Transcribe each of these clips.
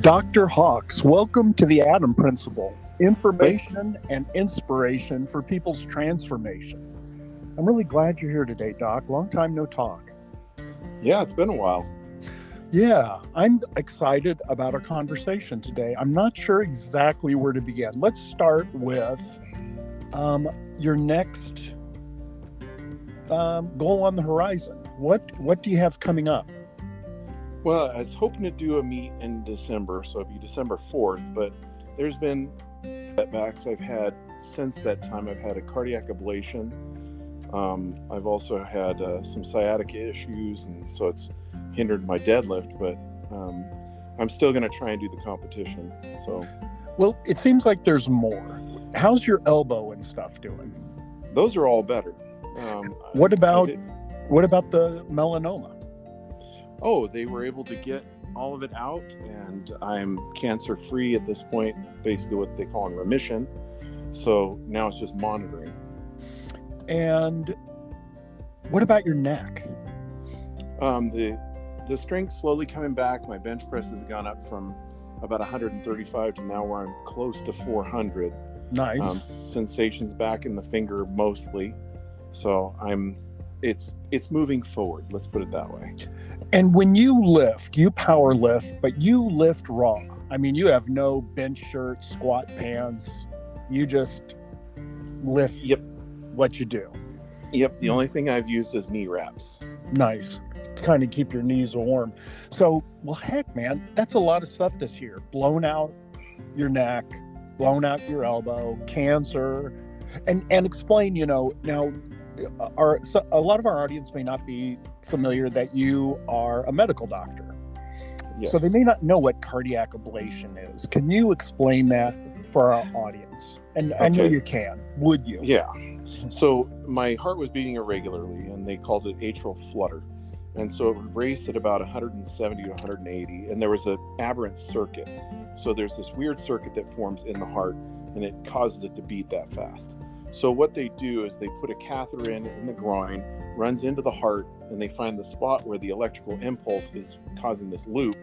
Dr. Hawks, welcome to the Adam Principle information and inspiration for people's transformation. I'm really glad you're here today, Doc. Long time no talk. Yeah, it's been a while. Yeah, I'm excited about our conversation today. I'm not sure exactly where to begin. Let's start with um, your next um, goal on the horizon. What what do you have coming up? Well, I was hoping to do a meet in December, so it'd be December 4th, but there's been setbacks I've had since that time. I've had a cardiac ablation. Um, I've also had uh, some sciatic issues, and so it's hindered my deadlift, but um, I'm still going to try and do the competition. So, well, it seems like there's more. How's your elbow and stuff doing? Those are all better. Um, what about what about the melanoma? Oh, they were able to get all of it out, and I'm cancer free at this point, basically what they call in remission. So now it's just monitoring. And what about your neck? Um, the the strength slowly coming back. My bench press has gone up from about 135 to now where I'm close to 400. Nice. Um, sensations back in the finger mostly. So I'm it's it's moving forward. Let's put it that way. And when you lift you power lift but you lift raw. I mean you have no bench shirt squat pants. You just lift yep. what you do. Yep. The only thing i've used is knee wraps. Nice. Kind of keep your knees warm. So well heck man that's a lot of stuff this year. Blown out your neck blown out your elbow cancer. And and explain you know now our so a lot of our audience may not be familiar that you are a medical doctor. Yes. So they may not know what cardiac ablation is. Can you explain that for our audience? And okay. I know you can. Would you? Yeah. So my heart was beating irregularly, and they called it atrial flutter. And so it would race at about 170 to 180, and there was an aberrant circuit. So there's this weird circuit that forms in the heart, and it causes it to beat that fast. So what they do is they put a catheter in in the groin, runs into the heart, and they find the spot where the electrical impulse is causing this loop,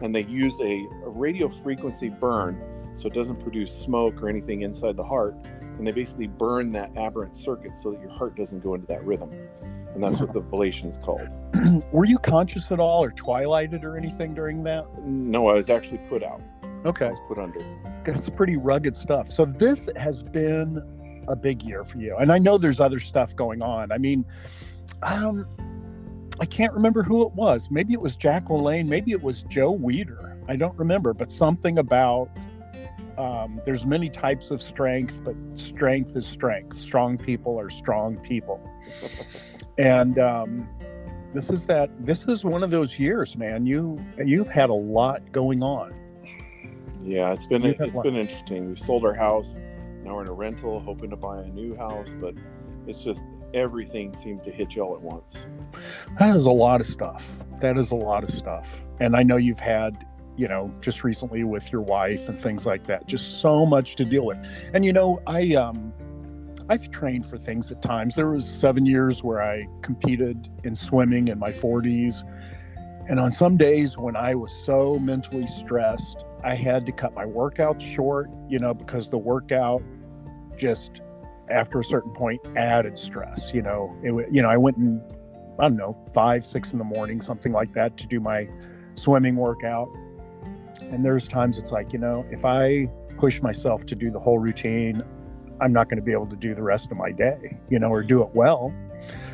and they use a, a radio frequency burn so it doesn't produce smoke or anything inside the heart, and they basically burn that aberrant circuit so that your heart doesn't go into that rhythm. And that's what the ablation is called. Were you conscious at all or twilighted or anything during that? No, I was actually put out. Okay. I was put under. That's pretty rugged stuff. So this has been a big year for you. And I know there's other stuff going on. I mean, um, I can't remember who it was. Maybe it was Jack LaLanne. Maybe it was Joe Weider. I don't remember, but something about um, there's many types of strength, but strength is strength. Strong people are strong people. and um, this is that. This is one of those years, man. You you've had a lot going on. Yeah, it's been it's been interesting. We sold our house now we're in a rental, hoping to buy a new house, but it's just everything seemed to hit you all at once. That is a lot of stuff. That is a lot of stuff. And I know you've had, you know, just recently with your wife and things like that, just so much to deal with. And you know, I um I've trained for things at times. There was 7 years where I competed in swimming in my 40s. And on some days when I was so mentally stressed, I had to cut my workout short, you know, because the workout just after a certain point added stress. You know, it, you know, I went and I don't know five, six in the morning, something like that, to do my swimming workout. And there's times it's like, you know, if I push myself to do the whole routine, I'm not going to be able to do the rest of my day, you know, or do it well.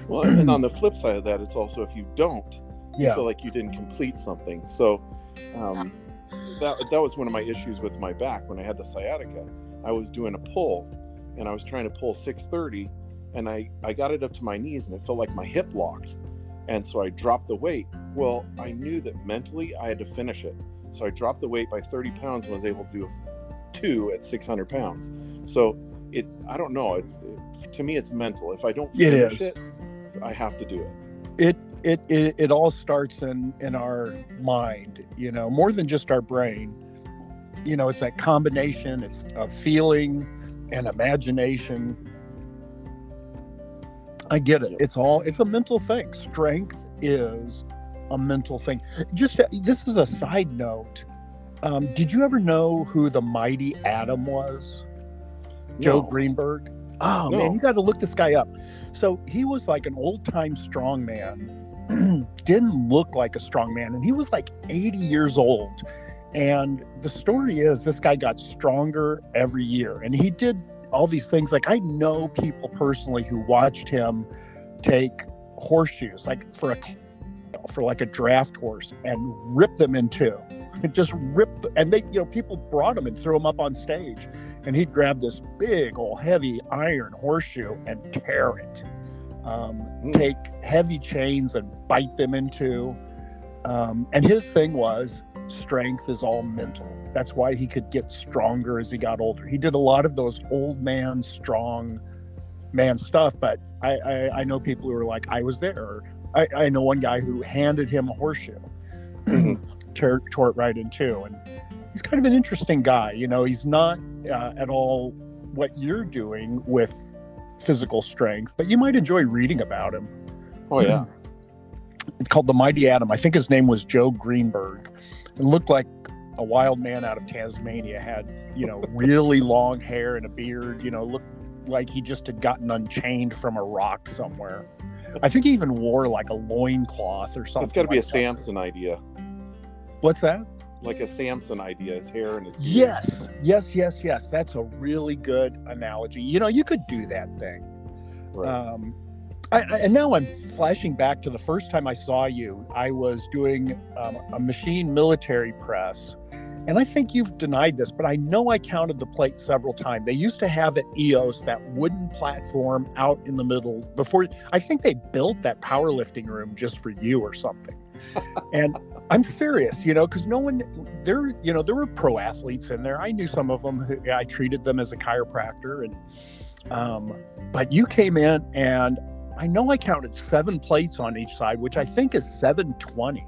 Well, and on the flip side of that, it's also if you don't, you yeah. feel like you didn't complete something. So, um, that that was one of my issues with my back when I had the sciatica. I was doing a pull, and I was trying to pull 630, and I I got it up to my knees, and it felt like my hip locked, and so I dropped the weight. Well, I knew that mentally I had to finish it, so I dropped the weight by 30 pounds and was able to do two at 600 pounds. So it I don't know. It's it, to me it's mental. If I don't finish it, it I have to do it. It it, it it all starts in in our mind you know more than just our brain you know it's that combination it's a feeling and imagination i get it it's all it's a mental thing strength is a mental thing just this is a side note Um, did you ever know who the mighty atom was? Joe Greenberg. Oh No. man, you got to look this guy up. So he was like an old time strong man. Didn't look like a strong man, and he was like 80 years old. And the story is this guy got stronger every year, and he did all these things. Like I know people personally who watched him take horseshoes, like for a for like a draft horse, and rip them in two. And Just rip, the, and they, you know, people brought him and threw him up on stage and he'd grab this big old heavy iron horseshoe and tear it um, Hmm. take heavy chains and bite them into um, and his thing was strength is all mental. That's why he could get stronger as he got older. He did a lot of those old man strong man stuff but i i, I know people who are like i was there. I, I know one guy who handed him a horseshoe Mhm. tore, tore it right in two and he's kind of an interesting guy you know? He's not uh, at all what you're doing with physical strength but you might enjoy reading about him. Oh yeah. called the mighty atom. I think his name was joe greenberg. It looked like a wild man out of tasmania had you know really long hair and a beard you know looked like he just had gotten unchained from a rock somewhere. I think he even wore like a loincloth or something It's got to be a like that. Samson idea, what's that like a Samson idea. His hair and his beard. Yes, yes, yes, yes. That's a really good analogy. You know, you could do that thing. Right. Um, I, I, and now I'm flashing back to the first time I saw you. I was doing um, a machine military press, and I think you've denied this, but I know I counted the plate several times. They used to have at EOS that wooden platform out in the middle before. I think they built that powerlifting room just for you or something. and I'm serious, you know, because no one there, you know, there were pro athletes in there. I knew some of them. Who, I treated them as a chiropractor, and um, but you came in and I know I counted seven plates on each side, which I think is 720,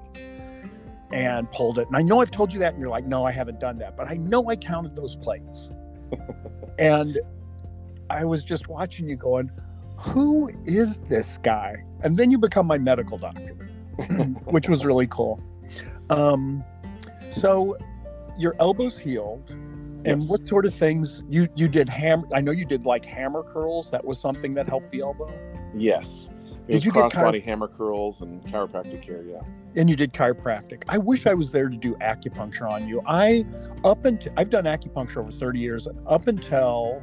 and pulled it. And I know I've told you that, and you're like, no, I haven't done that, but I know I counted those plates. and I was just watching you going, who is this guy? And then you become my medical doctor, which was really cool. Um, so your elbow's healed. And Yes. what sort of things you you did ham I know you did like hammer curls. That was something that helped the elbow. Yes. It Did you get crossbody hammer curls and chiropractic care? Yeah. and you did chiropractic. I wish I was there to do acupuncture on you. I up until I've done acupuncture over 30 years. and Up until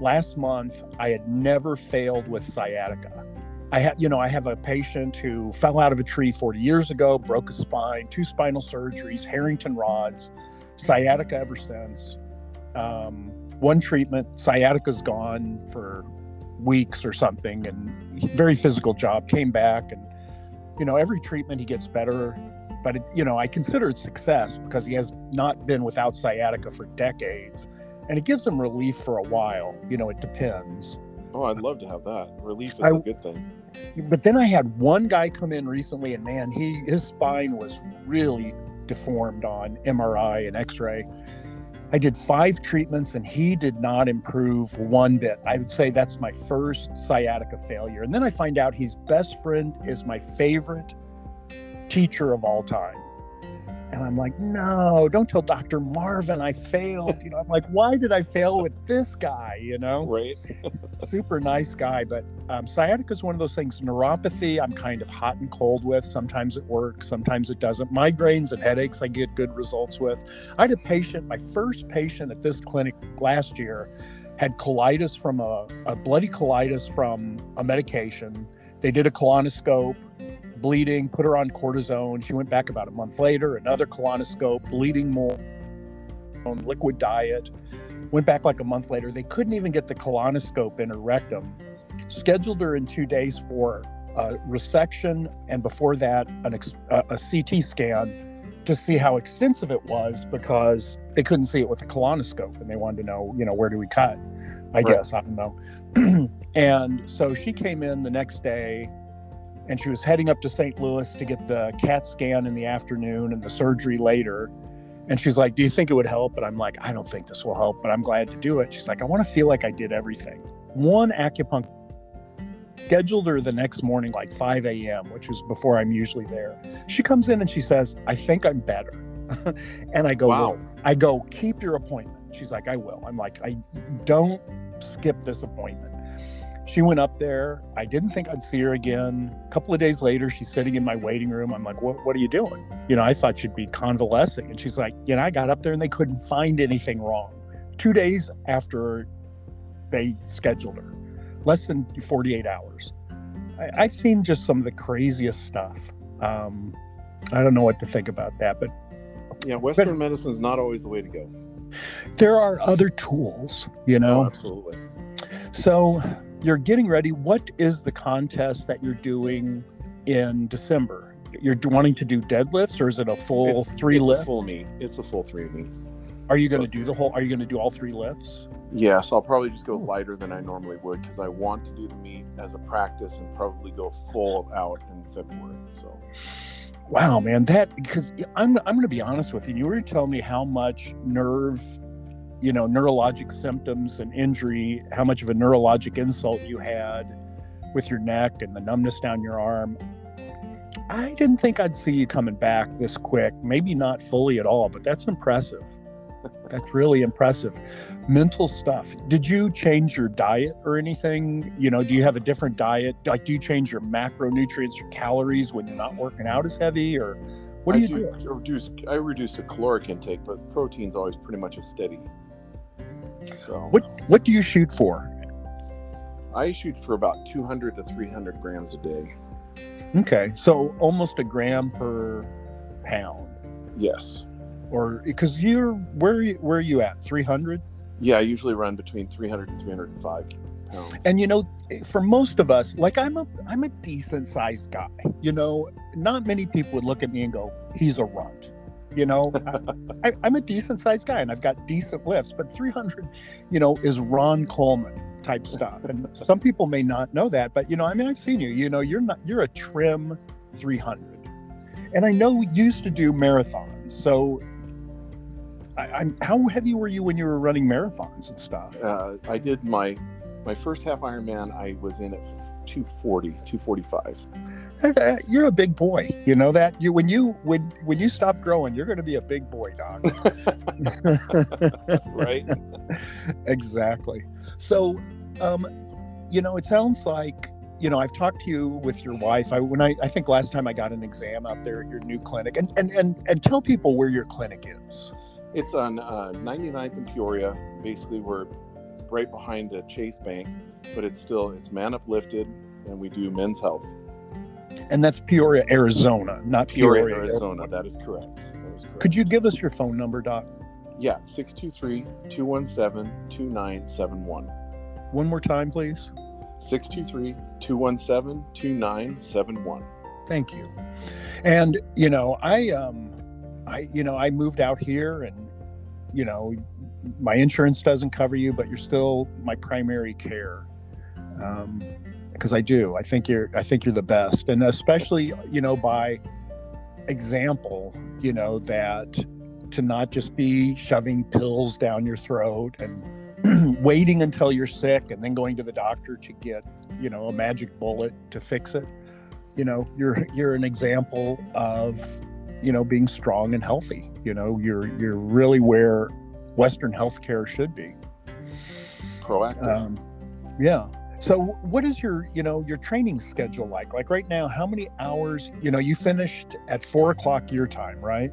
last month, I had never failed with sciatica. I had, you know, I have a patient who fell out of a tree 40 years ago, broke a spine, two spinal surgeries, Harrington rods, sciatica ever since. Um, one treatment, sciatica's gone for weeks or something, and very physical job. Came back and you know, every treatment he gets better, but it, you know, I consider it success because he has not been without sciatica for decades, and it gives him relief for a while. You know, it depends. Oh, I'd love to have that. Relief is I- a good thing. But then I had one guy come in recently, and man, he his spine was really deformed on MRI and X-ray. I did five treatments, and he did not improve one bit. I would say that's my first sciatica failure. And then I find out his best friend is my favorite teacher of all time. And I'm like, no, don't tell Dr. Marvin I failed. You know, I'm like, why did I fail with this guy? You know? Right. super nice guy, but um, sciatica is one of those things. Neuropathy, I'm kind of hot and cold with. Sometimes it works, sometimes it doesn't. Migraines and headaches, I get good results with. I had a patient, my first patient at this clinic last year, had colitis from a, a bloody colitis from a medication. They did a colonoscope, bleeding, put her on cortisone. She went back about a month later, another colonoscope, bleeding more, on liquid diet went back like a month later. They couldn't even get the colonoscope in her rectum. Scheduled her in two days for a resection, and before that, an ex- a, a CT scan to see how extensive it was because they couldn't see it with a colonoscope, and they wanted to know, you know, where do we cut? I Right. guess I don't know. and so she came in the next day. And she was heading up to St. Louis to get the CAT scan in the afternoon and the surgery later. And she's like, Do you think it would help? And I'm like, I don't think this will help, but I'm glad to do it. She's like, I want to feel like I did everything. One acupuncture scheduled her the next morning, like 5 a.m., which is before I'm usually there. She comes in and she says, I think I'm better. and I go, Wow. "Well," I go, keep your appointment. She's like, I will. I'm like, I don't skip this appointment. She went up there. I didn't think I'd see her again. A couple of days later, she's sitting in my waiting room. I'm like, what, what are you doing? You know, I thought she'd be convalescing. And she's like, you know, I got up there and they couldn't find anything wrong. Two days after they scheduled her, less than 48 hours. I, I've seen just some of the craziest stuff. Um, I don't know what to think about that, but Yeah, Western medicine is not always the way to go. there are other tools, you Oh, know. absolutely. So you're getting ready. What is the contest that you're doing in December? You're wanting to do deadlifts, or is it a full It's- three it's lift? A full meet. It's a full three meet. Are you going to do the whole? Are you going to do all three lifts? Yes, I'll probably just go lighter than I normally would because I want to do the meet as a practice and probably go full out in February. So Wow, man, that because I'm I'm going to be honest with you. You were telling me how much nerve, you know, neurologic symptoms and injury, how much of a neurologic insult you had with your neck and the numbness down your arm. I didn't think I'd see you coming back this quick. Maybe not fully at all, but that's impressive. That's really impressive. Mental stuff. Did you change your diet or anything? You know, do you have a different diet? Like, do you change your macronutrients, your calories when you're not working out as heavy, or what do I you do? I reduce I reduce the caloric intake, but protein's always pretty much a steady. So What What do you shoot for? I shoot for about 200 to 300 grams a day. Okay, so almost a gram per pound, Yes. or because you're where are you, where are you at? Three hundred. Yeah, I usually run between 300 and 305 pounds. And you know, for most of us, like I'm a I'm a decent sized guy. You know, not many people would look at me and go, "He's a runt." You know, I, I'm a decent sized guy and I've got decent lifts, but 300, you know, is Ron Coleman type stuff. And some people may not know that, but you know, I mean, I've seen you. You know, you're not you're a trim 300, and I know we used to do marathons. So, I, I'm how heavy were you when you were running marathons and stuff? Uh, I did my my first half Ironman. I was in at 240, 245. Uh, You're a big boy. You know that. You when you when when you stop growing, you're going to be a big boy, dog. right? exactly. So, um, you know, it sounds like you know I've talked to you with your wife. I when I I think last time I got an exam out there at your new clinic, and and and and tell people where your clinic is. It's on uh, 99th and Peoria. Basically, we're right behind a Chase Bank, but it's still it's man uplifted, and we do men's health. And that's Peoria, Arizona, not Peoria, Peoria, Arizona. That is correct. That is correct. Could you give us your phone number, Doc? Yeah, 623 217 2971. One more time, please. 623 217 2971. Thank you. And you know, I um I you know, I moved out here and you know, my insurance doesn't cover you, but you're still my primary care. Um because I do. I think you're I think you're the best. And especially, you know, by example, you know, that to not just be shoving pills down your throat and waiting until you're sick and then going to the doctor to get, you know, a magic bullet to fix it you know you're you're an example of you know being strong and healthy you know you're you're really where western healthcare should be Proactive. um, yeah so what is your you know your training schedule like like right now how many hours you know you finished at four o'clock your time right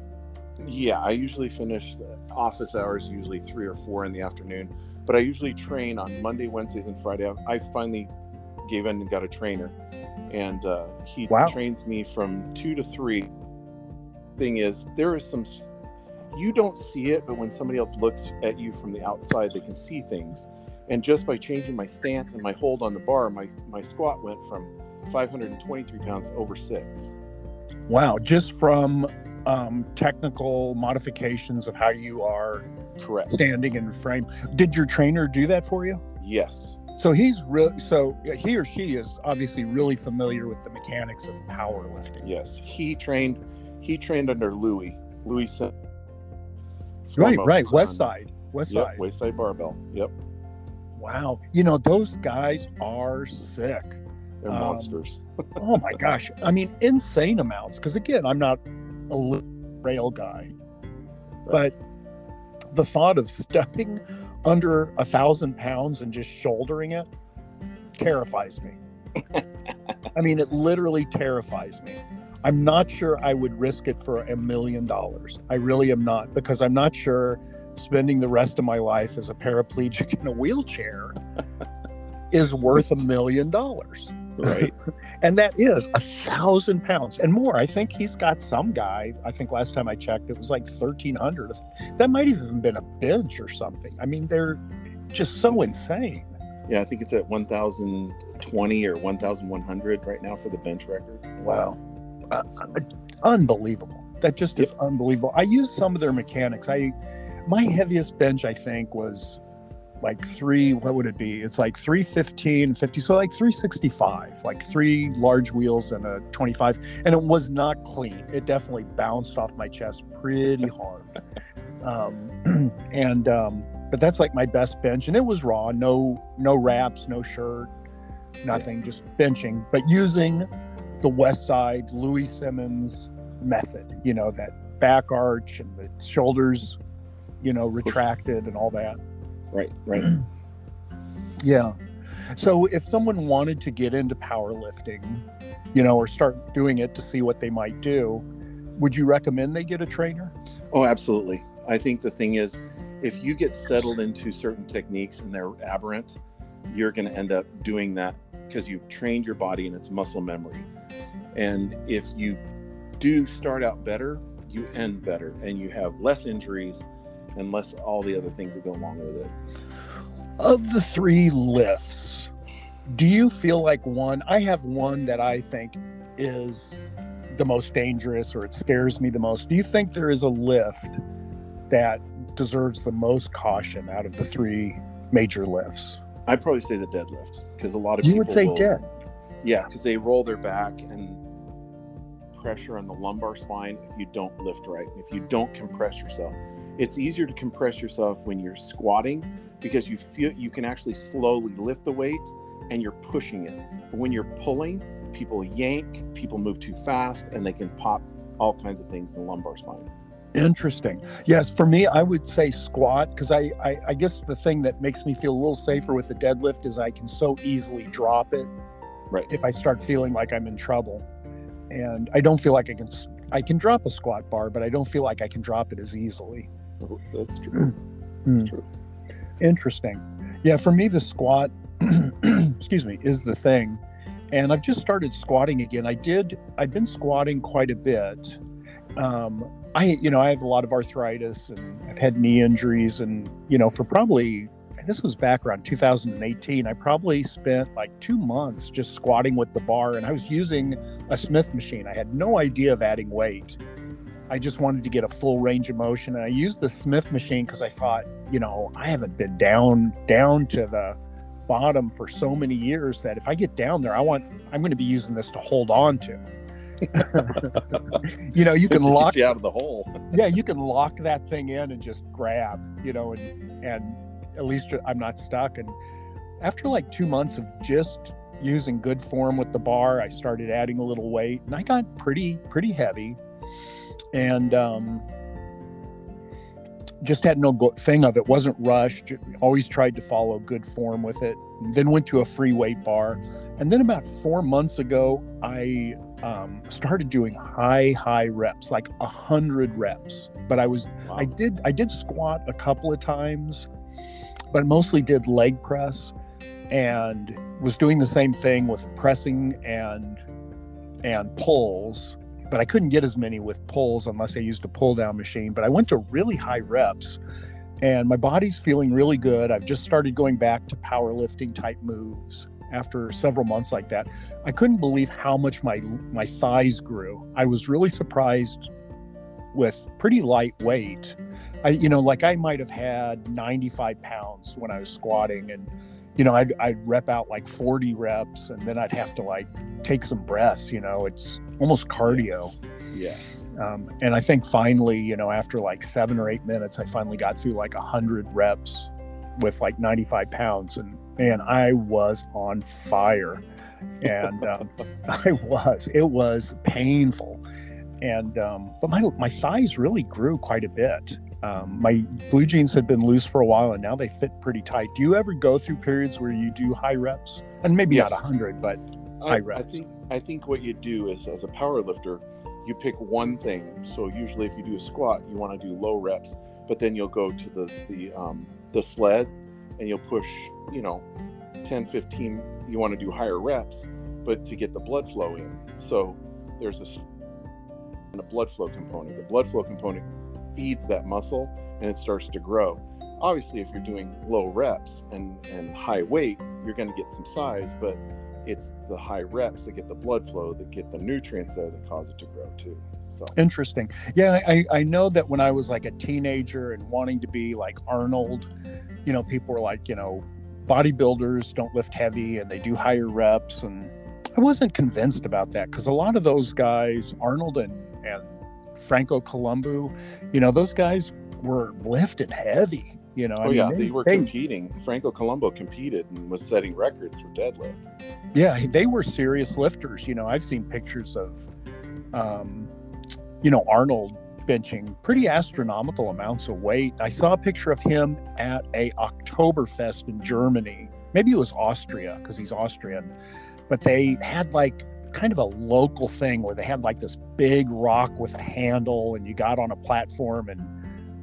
Yeah, I usually finish office hours usually three or four in the afternoon, but I usually train on Monday, Wednesdays, and Friday. I- I finally gave in and got a trainer, and uh, he Wow. trains me from two to three. Thing is, there is some you don't see it, but when somebody else looks at you from the outside, they can see things. And just by changing my stance and my hold on the bar, my my squat went from 523 pounds to over six. wow just from um, technical modifications of how you are Correct. standing in frame did your trainer do that for you Yes. So he's really so he or she is obviously really familiar with the mechanics of powerlifting. Yes, he trained. He trained under Louis. Louis Sim- Right, right. West Side. West Yep, Side. Westside Barbell. Yep, Wow. You know, those guys are sick. they're Um, monsters. Oh my gosh. I mean, insane amounts. Because again, I'm not a rail guy. But the thought of stepping under a thousand pounds and just shouldering it terrifies me. I mean, it literally terrifies me. I'm not sure I would risk it for a million dollars. I really am not because I'm not sure spending the rest of my life as a paraplegic in a wheelchair is worth a million dollars. Right. and that is a thousand pounds and more. I think he's got some guy. I think last time I checked, it was like 1300. That might have even been a bench or something. I mean, they're just so insane. Yeah, I think it's at 1,020 or 1,100 right now for the bench record. Wow. Uh, unbelievable. That just yep. is unbelievable. I used some of their mechanics. I my heaviest bench I think was like three what would it be it's like 315 50 so like 365 like three large wheels and a 25 and it was not clean it definitely bounced off my chest pretty hard um, and um, but that's like my best bench and it was raw no no wraps no shirt nothing just benching but using the west side Louis simmons method you know that back arch and the shoulders you know retracted and all that. Right right. Yeah. So if someone wanted to get into powerlifting you know or start doing it to see what they might do would you recommend they get a trainer? Oh absolutely. I think the thing is if you get settled into certain techniques and they're aberrant you're going to end up doing that because you've trained your body and it's muscle memory and if you do start out better you end better and you have less injuries and less all the other things that go along with it. Of the three lifts, do you feel like one? I have one that I think is the most dangerous or it scares me the most. Do you think there is a lift that deserves the most caution out of the three major lifts? I'd probably say the deadlift because a lot of people you would say will, dead. Yeah, because they roll their back and pressure on the lumbar spine if you don't lift right. If you don't compress yourself, it's easier to compress yourself when you're squatting because you feel you can actually slowly lift the weight and you're pushing it. But when you're pulling, people yank, people move too fast, and they can pop all kinds of things in the lumbar spine. Interesting. Yes, for me, I would say squat because I, I, I guess the thing that makes me feel a little safer with the deadlift is I can so easily drop it. Right. If I start feeling like I'm in trouble, and I don't feel like I can I can drop a squat bar, but I don't feel like I can drop it as easily. Oh, That's true. Mm. That's true. Interesting. Yeah, for me, the squat, excuse me, is the thing. And I've just started squatting again. I did, I've been squatting quite a bit. Um, I, you know, I have a lot of arthritis and I've had knee injuries. And, you know, for probably, this was back around 2018, I probably spent like two months just squatting with the bar and I was using a Smith machine. I had no idea of adding weight. I just wanted to get a full range of motion. And I used the Smith machine because I thought, you know, I haven't been down down to the bottom for so many years that if I get down there, I want I'm going to be using this to hold on to. you know, you can lock you out of the hole. yeah, you can lock that thing in and just grab, you know, and and at least I'm not stuck. And after like two months of just using good form with the bar, I started adding a little weight, and I got pretty pretty heavy and um, just had no thing of it. wasn't rushed. Always tried to follow good form with it. Then went to a free weight bar, and then about four months ago, I um, started doing high high reps, like a hundred reps. But I was wow. I did I did squat a couple of times, but mostly did leg press, and was doing the same thing with pressing and and pulls but I couldn't get as many with pulls unless I used a pull down machine. But I went to really high reps and my body's feeling really good. I've just started going back to powerlifting type moves after several months like that. I couldn't believe how much my my thighs grew. I was really surprised with pretty light weight. I you know like I might have had 95 pounds when I was squatting and you know I'd, I'd rep out like 40 reps and then I'd have to like take some breaths you know it's almost cardio. Yes. Um, and I think finally, you know, after like seven or eight minutes, I finally got through like a hundred reps with like 95 pounds, and man, I was on fire, and um, I was. It was painful, and um, but my my thighs really grew quite a bit, um, my blue jeans had been loose for a while and now they fit pretty tight. Do you ever go through periods where you do high reps? And maybe Yes. not 100, but I, high I reps. think I think what you do is as a power lifter, you pick one thing. So usually if you do a squat, you want to do low reps, but then you'll go to the the um, the sled and you'll push, you know, 10, 15, you want to do higher reps, but to get the blood flow in. So there's a, and a blood flow component. The blood flow component feeds that muscle and it starts to grow. Obviously, if you're doing low reps and, and high weight, you're going to get some size, but it's the high reps that get the blood flow that get the nutrients there that cause it to grow too. So Interesting. Yeah, I, I know that when I was like a teenager and wanting to be like Arnold, you know, people were like, you know, bodybuilders don't lift heavy and they do higher reps. And I wasn't convinced about that because a lot of those guys, Arnold and, and Franco Columbu, you know, those guys were lifting heavy. You know, I oh mean, yeah, they, they were they- competing. Franco Columbu competed and was setting records for deadlift. yeah, they were serious lifters. You know, I've seen pictures of, um, you know, Arnold benching pretty astronomical amounts of weight. I saw a picture of him at a Oktoberfest in Germany. Maybe it was Austria because he's Austrian, but they had like kind of a local thing where they had like this big rock with a handle and you got on a platform and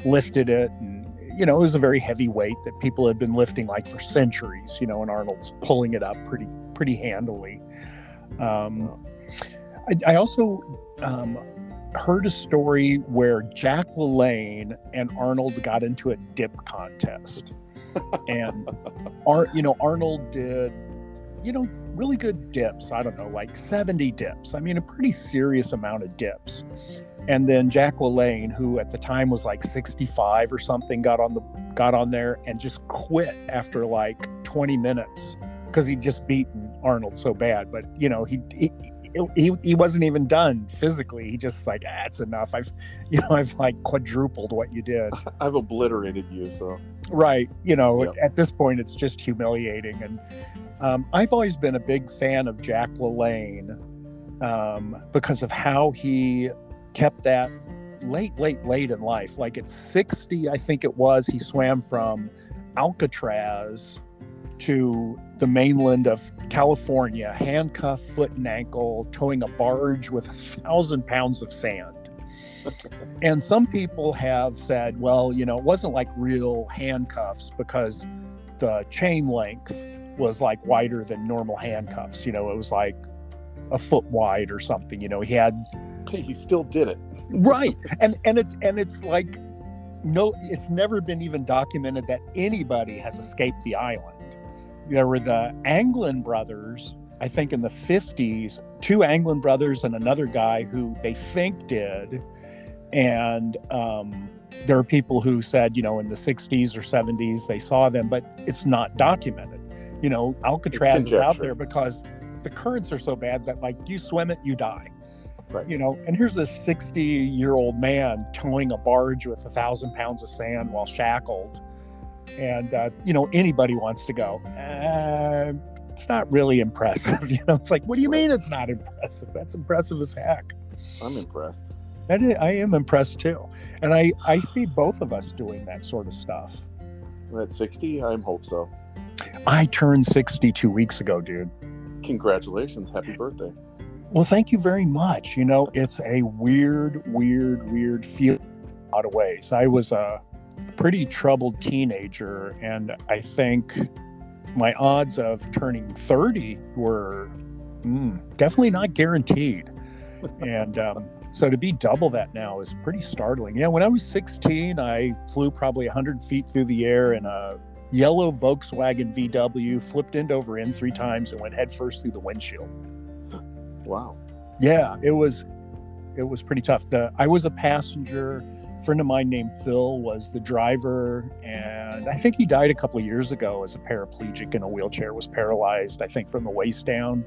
lifted it and you know it was a very heavy weight that people had been lifting like for centuries you know and arnold's pulling it up pretty pretty handily. Um, I, I also um, heard a story where jack lalanne and arnold got into a dip contest. And Ar- you know arnold did you know really good dips i don't know like 70 dips i mean a pretty serious amount of dips and then Jack LaLanne, who at the time was like 65 or something, got on the got on there and just quit after like 20 minutes because he'd just beaten Arnold so bad. But you know, he he, he he wasn't even done physically. He just like, ah, enough. I've you know, I've like quadrupled what you did. I've obliterated you, so Right. You know, Yep. at this point, it's just humiliating. And um, I've always been a big fan of Jack LaLanne um, because of how he kept that late, late, late in life. Like at 60, I think it was, he swam from Alcatraz to the mainland of California, handcuffed foot and ankle, towing a barge with a thousand pounds of sand. And some people have said, well, you know, it wasn't like real handcuffs because the chain length was like wider than normal handcuffs. You know, it was like a foot wide or something. You know, he had. He still did it. right, and and it's and it's like no, it's never been even documented that anybody has escaped the island. There were the Anglin brothers, I think, in the fifties, two Anglin brothers and another guy who they think did, and um, there are people who said, you know, in the 60s or 70s they saw them, but it's not documented. You know, Alcatraz is out there because the currents are so bad that, like, you swim it, you die. Right. You know, and here's this 60 year old man towing a barge with a thousand pounds of sand while shackled. And, uh, you know, anybody wants to go, uh, it's not really impressive. You know, it's like, what do you mean it's not impressive? That's impressive as heck. I'm impressed. That is, I am impressed too, and I I see both of us doing that sort of stuff. At 60, I hope so. I turned sixty two weeks ago, dude. Congratulations. Happy birthday. Well, thank you very much. You know, it's a weird, weird, weird feeling in a lot of ways. I was a pretty troubled teenager, and I think my odds of turning thirty were mm, definitely not guaranteed. and um, so to be double that now is pretty startling. Yeah, when I was 16, I flew probably 100 feet through the air in a yellow Volkswagen VW, flipped end over end three times, and went headfirst through the windshield. Wow. Yeah, it was it was pretty tough. The I was a passenger. Friend of mine named Phil was the driver, and I think he died a couple of years ago as a paraplegic in a wheelchair. Was paralyzed, I think, from the waist down.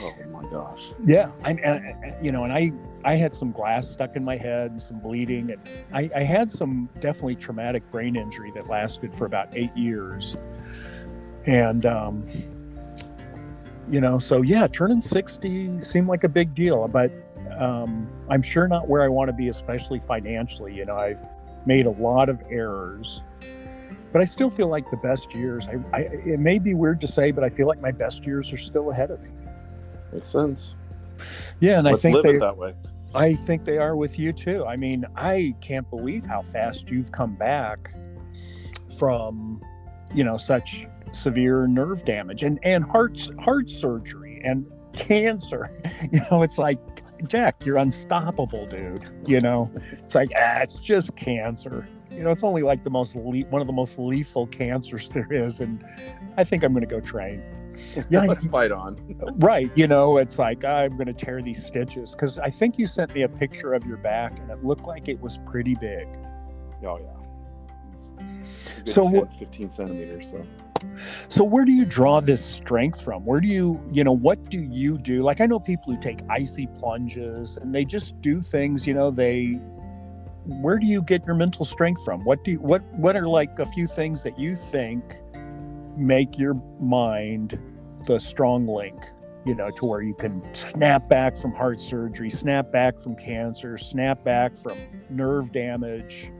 Oh my gosh. Yeah, I, and, you know, and I I had some glass stuck in my head, and some bleeding, and I, I had some definitely traumatic brain injury that lasted for about eight years, and um, you know, so yeah, turning sixty seemed like a big deal, but um, I'm sure not where I want to be, especially financially. You know, I've made a lot of errors. But I still feel like the best years. I, I it may be weird to say, but I feel like my best years are still ahead of me. Makes sense. Yeah, and Let's I think live they, it that way. I think they are with you too. I mean, I can't believe how fast you've come back from, you know, such severe nerve damage and and heart heart surgery and cancer. You know, it's like Jack, you're unstoppable, dude. You know, it's like ah, it's just cancer. You know, it's only like the most le- one of the most lethal cancers there is, and I think I'm going to go train. Yeah, Let's fight on. Right. You know, it's like I'm going to tear these stitches because I think you sent me a picture of your back and it looked like it was pretty big. Oh yeah. It's a good So 10, 15 centimeters. So So where do you draw this strength from? Where do you, you know, what do you do? Like I know people who take icy plunges and they just do things, you know, they where do you get your mental strength from? What do you what what are like a few things that you think make your mind the strong link, you know, to where you can snap back from heart surgery, snap back from cancer, snap back from nerve damage,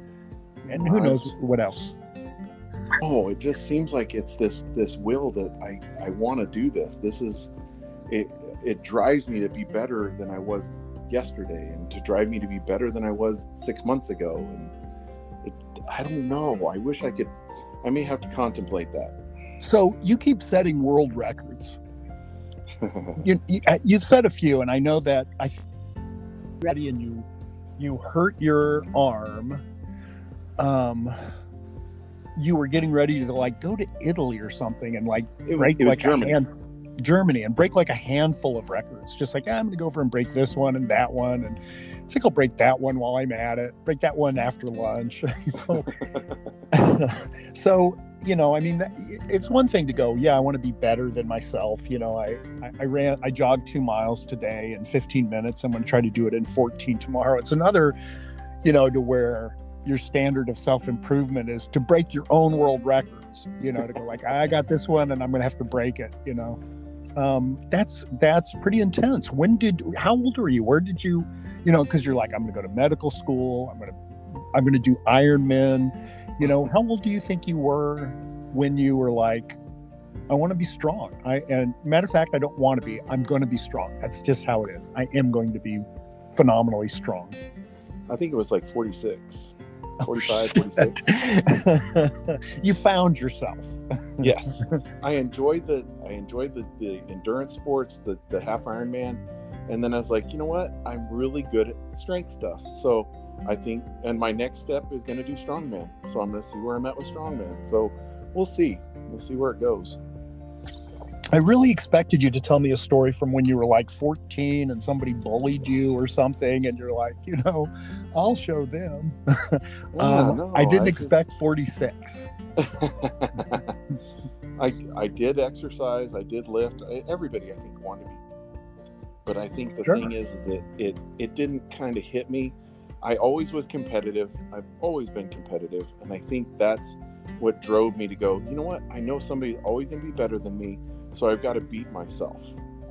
and who knows what else. Oh, it just seems like it's this this will that I I want to do this. This is it. It drives me to be better than I was yesterday, and to drive me to be better than I was six months ago. And it, I don't know. I wish I could. I may have to contemplate that. So you keep setting world records. You, you you've set a few, and I know that I ready and you you hurt your arm. Um, you were getting ready to like go to Italy or something and like It, break it like Germany. a hand Germany and break like a handful of records. Just like "Ah, I'm going to go over and break this one and that one, and I think I'll break that one while I'm at it. Break that one after lunch. so you know i mean it's one thing to go yeah i want to be better than myself you know I, I i ran i jogged two miles today in 15 minutes i'm going to try to do it in 14 tomorrow it's another you know to where your standard of self-improvement is to break your own world records you know to go like i got this one and i'm going to have to break it you know? Um that's that's pretty intense. When did how old were you? Where did you you know because you're like i'm going to go to medical school i'm going to i'm going to do ironman you know? How old do you think you were when you were like i want to be strong. I and matter of fact i don't want to be i'm going to be strong. That's just how it is. I am going to be phenomenally strong. I think it was like 46, Oh, 45, 46. you found yourself. Yes. I enjoyed the i enjoyed the, the endurance sports the, the half ironman and then i was like you know what? I'm really good at strength stuff. So i think and my next step is going to do strongman. So i'm going to see where i'm at with strongman. So we'll see. We'll see where it goes i really expected you to tell me a story from when you were like 14 and somebody bullied you or something and you're like you know i'll show them um, no, i didn't just- expect 46 I I did exercise. I did lift. I, everybody, I think, wanted me. But I think the Sure. thing is, is it it it didn't kind of hit me. I always was competitive. I've always been competitive, and I think that's what drove me to go. You know what? I know somebody's always going to be better than me, so I've got to beat myself.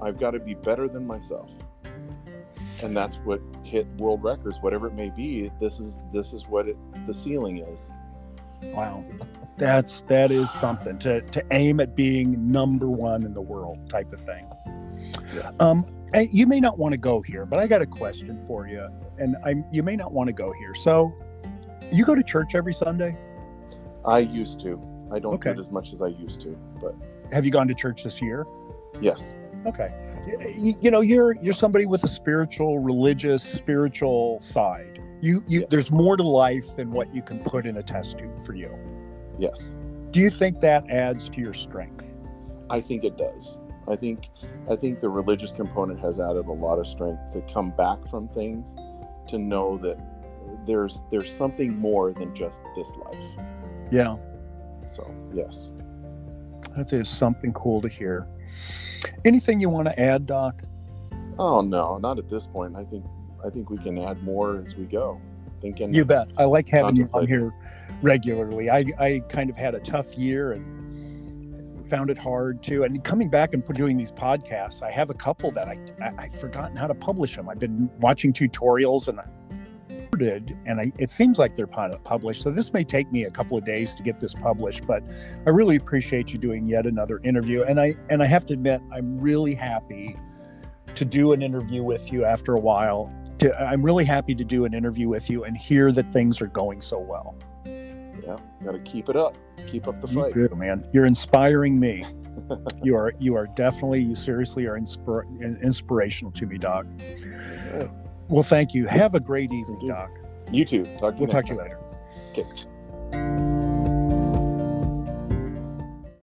I've got to be better than myself, and that's what hit world records, whatever it may be. This is this is what it the ceiling is. Wow. That's that is something to to aim at being number one in the world type of thing. Yeah. Um you may not want to go here, but I got a question for you. And I you may not want to go here. So you go to church every Sunday? I used to. I don't Okay. do it as much as I used to, but Have you gone to church this year? yes. Okay. You, you know, you're you're somebody with a spiritual, religious, spiritual side. You you Yeah. there's more to life than what you can put in a test tube for you. Yes. Do you think that adds to your strength? I think it does. I think I think the religious component has added a lot of strength to come back from things to know that there's there's something more than just this life. Yeah. So, yes. That is something cool to hear. Anything you want to add, Doc? Oh no, not at this point. I think I think we can add more as we go. Thinking You bet. I like having you on here regularly. I, I kind of had a tough year and found it hard too. And coming back and doing these podcasts, I have a couple that I, I I've forgotten how to publish them. I've been watching tutorials and recorded, and I, it seems like they're published. So this may take me a couple of days to get this published, but I really appreciate you doing yet another interview. And I and I have to admit, I'm really happy to do an interview with you after a while. To, I'm really happy to do an interview with you and hear that things are going so well. Yeah, got to keep it up. Keep up the fight, you do, man. You're inspiring me. you are you are definitely you seriously are inspir- inspirational to me, Doc. Yeah. Well, thank you. Have a great evening, Doc. You too. Talk to we'll talk to you later. Okay.